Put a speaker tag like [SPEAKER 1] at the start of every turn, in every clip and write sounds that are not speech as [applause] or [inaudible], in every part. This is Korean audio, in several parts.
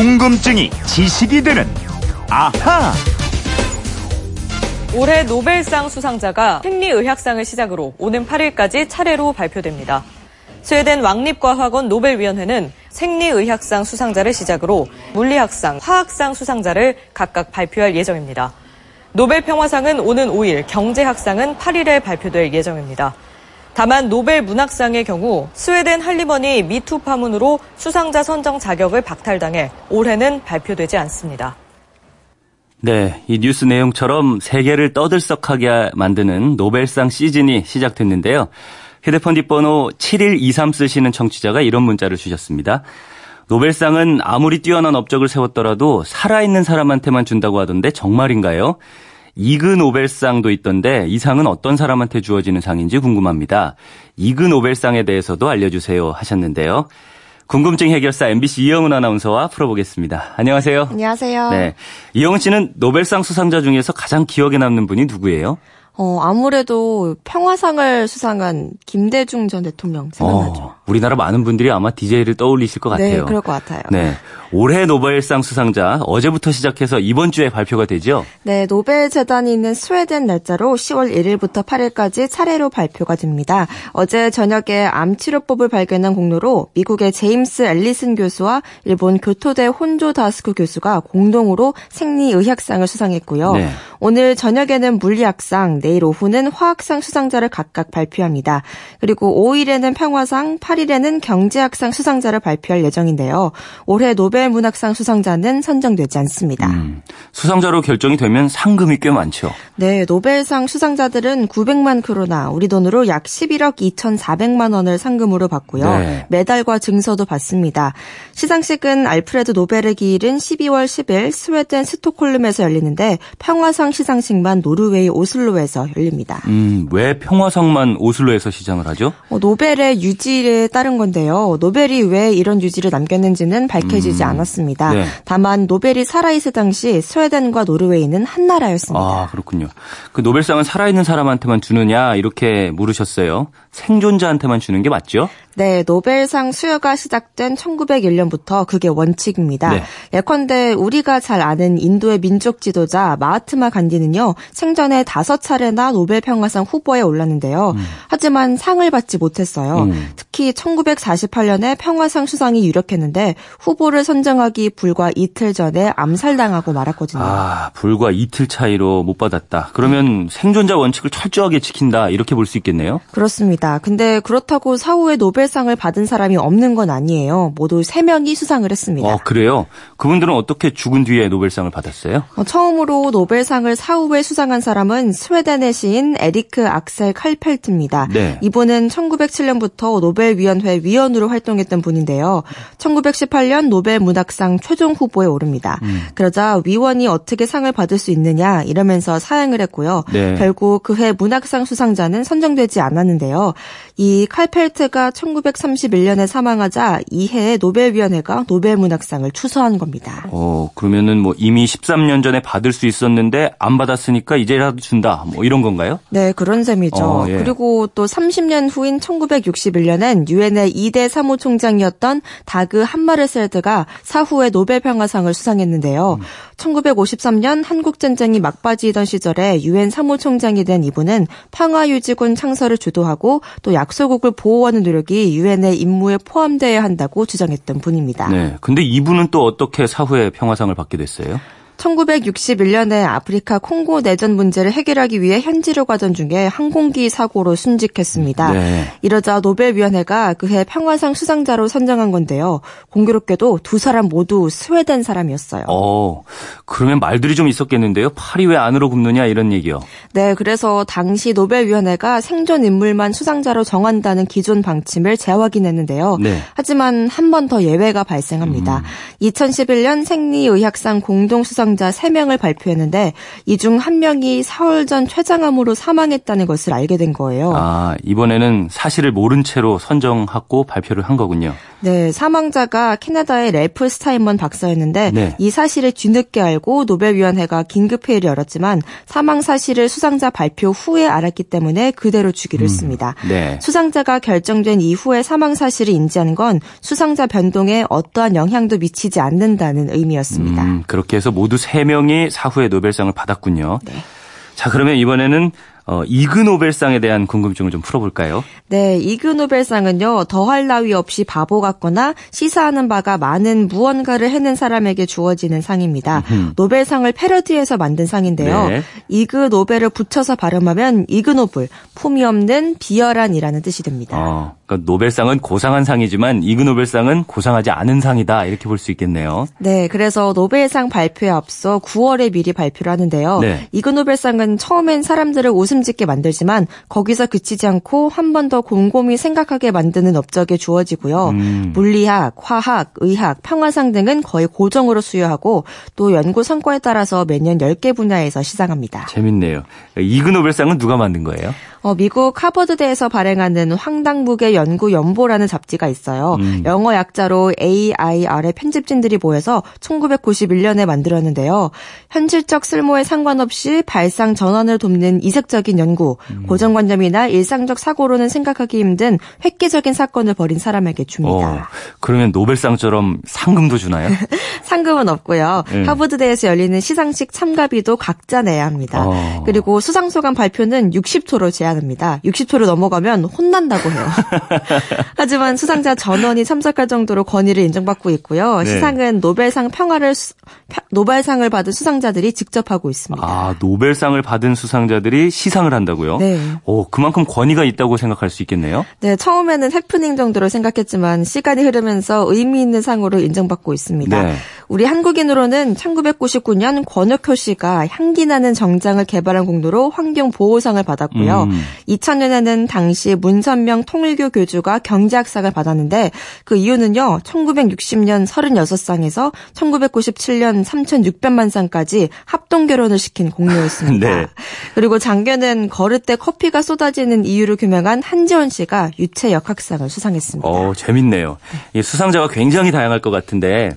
[SPEAKER 1] 궁금증이 지식이 되는 아하.
[SPEAKER 2] 올해 노벨상 수상자가 생리의학상을 시작으로 오는 8일까지 차례로 발표됩니다. 스웨덴 왕립과학원 노벨위원회는 생리의학상 수상자를 시작으로 물리학상, 화학상 수상자를 각각 발표할 예정입니다. 노벨 평화상은 오는 5일, 경제학상은 8일에 발표될 예정입니다. 다만 노벨 문학상의 경우 스웨덴 할리번이 미투 파문으로 수상자 선정 자격을 박탈당해 올해는 발표되지 않습니다.
[SPEAKER 3] 네, 이 뉴스 내용처럼 세계를 떠들썩하게 만드는 노벨상 시즌이 시작됐는데요. 휴대폰 뒷번호 7123 쓰시는 청취자가 이런 문자를 주셨습니다. 노벨상은 아무리 뛰어난 업적을 세웠더라도 살아있는 사람한테만 준다고 하던데 정말인가요? 이그 노벨상도 있던데 이 상은 어떤 사람한테 주어지는 상인지 궁금합니다. 이그 노벨상에 대해서도 알려주세요 하셨는데요. 궁금증 해결사 MBC 이영은 아나운서와 풀어보겠습니다. 안녕하세요.
[SPEAKER 4] 안녕하세요.
[SPEAKER 3] 네. 이영은 씨는 노벨상 수상자 중에서 가장 기억에 남는 분이 누구예요?
[SPEAKER 4] 어, 아무래도 평화상을 수상한 김대중 전 대통령 생각나죠.
[SPEAKER 3] 어, 우리나라 많은 분들이 아마 DJ를 떠올리실 것 같아요.
[SPEAKER 4] 네, 그럴 것 같아요.
[SPEAKER 3] 네. 올해 노벨상 수상자 어제부터 시작해서 이번 주에 발표가 되죠?
[SPEAKER 4] 네, 노벨 재단이 있는 스웨덴 날짜로 10월 1일부터 8일까지 차례로 발표가 됩니다. 어제 저녁에 암 치료법을 발견한 공로로 미국의 제임스 앨리슨 교수와 일본 교토대 혼조 다스쿠 교수가 공동으로 생리의학상을 수상했고요. 네. 오늘 저녁에는 물리학상, 내일 오후는 화학상 수상자를 각각 발표합니다. 그리고 5일에는 평화상, 8일 에는 경제학상 수상자를 발표할 예정인데요. 올해 노벨 문학상 수상자는 선정되지 않습니다. 음,
[SPEAKER 3] 수상자로 결정이 되면 상금이 꽤 많죠.
[SPEAKER 4] 네, 노벨상 수상자들은 900만 크로나, 우리 돈으로 약 11억 2,400만 원을 상금으로 받고요. 네. 메달과 증서도 받습니다. 시상식은 알프레드 노벨의 기일인 12월 10일 스웨덴 스톡홀름에서 열리는데 평화상 시상식만 노르웨이 오슬로에서 열립니다.
[SPEAKER 3] 음, 왜 평화상만 오슬로에서 시상을 하죠?
[SPEAKER 4] 어, 노벨의 유지에 따른 건데요. 노벨이 왜 이런 유지를 남겼는지는 밝혀지지 음, 않았습니다. 네. 다만 노벨이 살아있을 당시 스웨덴과 노르웨이는 한 나라였습니다.
[SPEAKER 3] 아, 그렇군요. 그 노벨상은 살아있는 사람한테만 주느냐 이렇게 물으셨어요. 생존자한테만 주는 게 맞죠?
[SPEAKER 4] 네, 노벨상 수여가 시작된 1901년부터 그게 원칙입니다. 네. 예컨대 우리가 잘 아는 인도의 민족 지도자 마하트마 간디는요, 생전에 다섯 차례나 노벨 평화상 후보에 올랐는데요. 음. 하지만 상을 받지 못했어요. 음. 특히 1948년에 평화상 수상이 유력했는데 후보를 선정하기 불과 이틀 전에 암살당하고 말았거든요.
[SPEAKER 3] 아, 불과 이틀 차이로 못 받았다. 그러면 생존자 원칙을 철저하게 지킨다 이렇게 볼 수 있겠네요.
[SPEAKER 4] 그렇습니다. 근데 그렇다고 사후에 노벨 상을 받은 사람이 없는 건 아니에요. 모두 3명이 수상을 했습니다.
[SPEAKER 3] 어, 그래요? 그분들은 어떻게 죽은 뒤에 노벨상을 받았어요?
[SPEAKER 4] 어, 처음으로 노벨상을 사후에 수상한 사람은 스웨덴의 시인 에리크 악셀 칼펠트입니다. 네. 이분은 1907년부터 노벨위원회 위원으로 활동했던 분인데요. 1918년 노벨 문학상 최종 후보에 오릅니다. 음. 그러자 위원이 어떻게 상을 받을 수 있느냐 이러면서 사양을 했고요. 네. 결국 그해 문학상 수상자는 선정되지 않았는데요. 이 칼펠트가 1931년에 사망하자 이해에 노벨위원회가 노벨문학상을 추서한 겁니다.
[SPEAKER 3] 어, 그러면은 뭐 이미 13년 전에 받을 수 있었는데 안 받았으니까 이제라도 준다. 뭐 이런 건가요?
[SPEAKER 4] 네, 그런 셈이죠. 어, 예. 그리고 또 30년 후인 1961년엔 유엔의 2대 사무총장이었던 다그 한마르셀드가 사후에 노벨평화상을 수상했는데요. 음. 1953년 한국전쟁이 막바지이던 시절에 유엔 사무총장이 된 이분은 평화유지군 창설을 주도하고 또 약소국을 보호하는 노력이 유엔의 임무에 포함되어야 한다고 주장했던 분입니다.
[SPEAKER 3] 네. 근데 이분은 또 어떻게 사후에 평화상을 받게 됐어요?
[SPEAKER 4] 1961년에 아프리카 콩고 내전 문제를 해결하기 위해 현지로 가던 중에 항공기 사고로 순직했습니다. 네. 이러자 노벨위원회가 그해 평화상 수상자로 선정한 건데요. 공교롭게도 두 사람 모두 스웨덴 사람이었어요.
[SPEAKER 3] 어, 그러면 말들이 좀 있었겠는데요. 팔이 왜 안으로 굽느냐 이런 얘기요.
[SPEAKER 4] 네, 그래서 당시 노벨위원회가 생존 인물만 수상자로 정한다는 기존 방침을 재확인했는데요. 네. 하지만 한 번 더 예외가 발생합니다. 음. 2011년 생리의학상 공동수상 사망자 3명을 발표했는데 이 중 한 명이 사흘 전 췌장암으로 사망했다는 것을 알게 된 거예요.
[SPEAKER 3] 아, 이번에는 사실을 모른 채로 선정하고 발표를 한 거군요.
[SPEAKER 4] 네, 사망자가 캐나다의 래프 스타인먼 박사였는데 네. 이 사실을 뒤늦게 알고 노벨위원회가 긴급 회의를 열었지만 사망 사실을 수상자 발표 후에 알았기 때문에 그대로 주기로 음, 했습니다. 네. 수상자가 결정된 이후에 사망 사실을 인지하는 건 수상자 변동에 어떠한 영향도 미치지 않는다는 의미였습니다. 음,
[SPEAKER 3] 그렇게 해서 모두 3명이 사후에 노벨상을 받았군요. 네. 자, 그러면 이번에는 어, 이그노벨상에 대한 궁금증을 좀 풀어볼까요?
[SPEAKER 4] 네, 이그노벨상은요, 더할 나위 없이 바보 같거나 시사하는 바가 많은 무언가를 해낸 사람에게 주어지는 상입니다. 음흠. 노벨상을 패러디해서 만든 상인데요. 네. 이그노벨을 붙여서 발음하면 이그노블, 품이 없는 비열한이라는 뜻이 됩니다. 어,
[SPEAKER 3] 그러니까 노벨상은 고상한 상이지만 이그 노벨상은 고상하지 않은 상이다 이렇게 볼 수 있겠네요.
[SPEAKER 4] 네, 그래서 노벨상 발표에 앞서 9월에 미리 발표를 하는데요. 네. 이그 노벨상은 처음엔 사람들을 웃음 책임짓게 만들지만 거기서 그치지 않고 한 번 더 곰곰이 생각하게 만드는 업적에 주어지고요. 음. 물리학, 화학, 의학, 평화상 등은 거의 고정으로 수여하고 또 연구 성과에 따라서 매년 10개 분야에서 시상합니다.
[SPEAKER 3] 재밌네요. 이그 노벨상은 누가 만든 거예요?
[SPEAKER 4] 어, 미국 하버드대에서 발행하는 황당무계 연구 연보라는 잡지가 있어요. 음. 영어 약자로 AIR의 편집진들이 모여서 1991년에 만들었는데요. 현실적 쓸모에 상관없이 발상 전환을 돕는 이색적인 연구, 음. 고정관념이나 일상적 사고로는 생각하기 힘든 획기적인 사건을 벌인 사람에게 줍니다. 어,
[SPEAKER 3] 그러면 노벨상처럼 상금도 주나요? [laughs]
[SPEAKER 4] 상금은 없고요. 네. 하버드대에서 열리는 시상식 참가비도 각자 내야 합니다. 어. 그리고 수상소감 발표는 60초로 제한 제한합니다. 60초를 넘어가면 혼난다고 해요. [laughs] [laughs] 하지만 수상자 전원이 참석할 정도로 권위를 인정받고 있고요. 네. 시상은 노벨상 평화를 노벨상을 받은 수상자들이 직접 하고 있습니다.
[SPEAKER 3] 아, 노벨상을 받은 수상자들이 시상을 한다고요? 네. 오, 그만큼 권위가 있다고 생각할 수 있겠네요.
[SPEAKER 4] 네, 처음에는 해프닝 정도로 생각했지만 시간이 흐르면서 의미 있는 상으로 인정받고 있습니다. 네. 우리 한국인으로는 1999년 권혁효 씨가 향기 나는 정장을 개발한 공로로 환경보호상을 받았고요. 음. 2000년에는 당시 문선명 통일교 교주가 경제학상을 받았는데 그 이유는요. 1960년 36쌍에서 1997년 3,600만 쌍까지 합동 결혼을 시킨 공로였습니다. [laughs] 네. 그리고 작년엔 걸을 때 커피가 쏟아지는 이유를 규명한 한지원 씨가 유체 역학상을 수상했습니다.
[SPEAKER 3] 어, 재밌네요. 이 수상자가 굉장히 다양할 것 같은데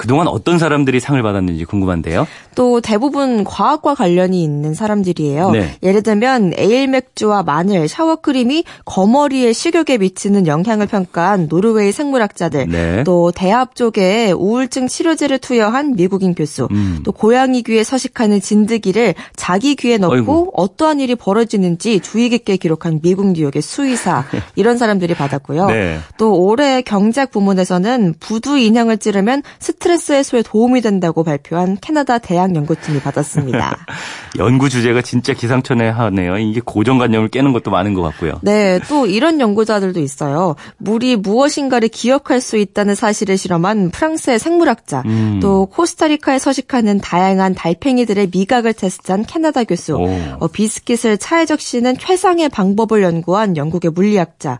[SPEAKER 3] 그동안 어떤 사람들이 상을 받았는지 궁금한데요.
[SPEAKER 4] 또 대부분 과학과 관련이 있는 사람들이에요. 네. 예를 들면 에일 맥주와 마늘, 사워크림이 거머리의 식욕에 미치는 영향을 평가한 노르웨이 생물학자들, 네. 또 대합조개에 우울증 치료제를 투여한 미국인 교수, 음. 또 고양이 귀에 서식하는 진드기를 자기 귀에 넣고 어이구. 어떠한 일이 벌어지는지 주의 깊게 기록한 미국 뉴욕의 수의사 [laughs] 이런 사람들이 받았고요. 네. 또 올해 경제학 부문에서는 부두 인형을 찌르면 스트레스 스트레스 해소에 도움이 된다고 발표한 캐나다 대학 연구팀이 받았습니다. [laughs]
[SPEAKER 3] 연구 주제가 진짜 기상천외 하네요. 이게 고정관념을 깨는 것도 많은 것 같고요.
[SPEAKER 4] 네, 또 이런 연구자들도 있어요. 물이 무엇인가를 기억할 수 있다는 사실을 실험한 프랑스의 생물학자, 음. 또 코스타리카에 서식하는 다양한 달팽이들의 미각을 테스트한 캐나다 교수, 어, 비스킷을 차에 적시는 최상의 방법을 연구한 영국의 물리학자,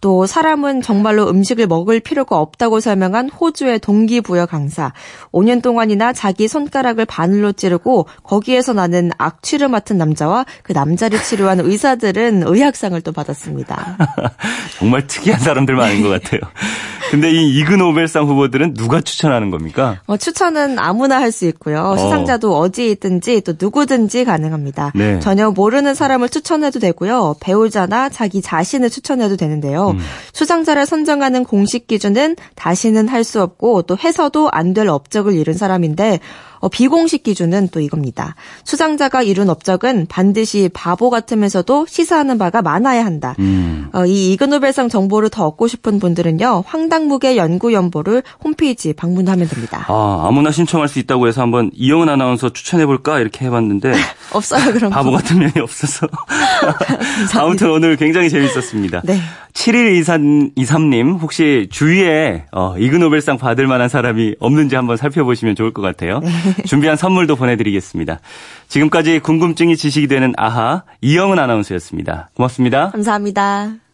[SPEAKER 4] 또 사람은 정말로 음식을 먹을 필요가 없다고 설명한 호주의 동기부여 강사. 5년 동안이나 자기 손가락을 바늘로 찌르고 거기에서 나는 악취를 맡은 남자와 그 남자를 치료한 [laughs] 의사들은 의학상을 또 받았습니다. [laughs]
[SPEAKER 3] 정말 특이한 사람들 많은 것 같아요. 근데 이 이그 노벨상 후보들은 누가 추천하는 겁니까?
[SPEAKER 4] 어, 추천은 아무나 할 수 있고요. 어. 수상자도 어디에 있든지 또 누구든지 가능합니다. 네. 전혀 모르는 사람을 추천해도 되고요. 배우자나 자기 자신을 추천해도 되 는데요. 음. 수상자를 선정하는 공식 기준은 다시는 할 수 없고 또 해서도 안 될 업적을 이룬 사람인데 어, 비공식 기준은 또 이겁니다. 수상자가 이룬 업적은 반드시 바보 같으면서도 시사하는 바가 많아야 한다. 음. 어, 이 이그노벨상 정보를 더 얻고 싶은 분들은요. 황당무계 연구연보를 홈페이지 방문하면 됩니다.
[SPEAKER 3] 아, 아무나 신청할 수 있다고 해서 한번 이영은 아나운서 추천해볼까 이렇게 해봤는데 [laughs]
[SPEAKER 4] 없어요 그럼
[SPEAKER 3] 바보 같은 면이 없어서 [laughs] 아무튼 오늘 굉장히 재밌었습니다. 네. 7123님 혹시 주위에 어, 이그노벨상 받을 만한 사람이 없는지 한번 살펴보시면 좋을 것 같아요. 네. [laughs] 준비한 선물도 보내드리겠습니다. 지금까지 궁금증이 지식이 되는 아하 이영은 아나운서였습니다. 고맙습니다.
[SPEAKER 4] 감사합니다.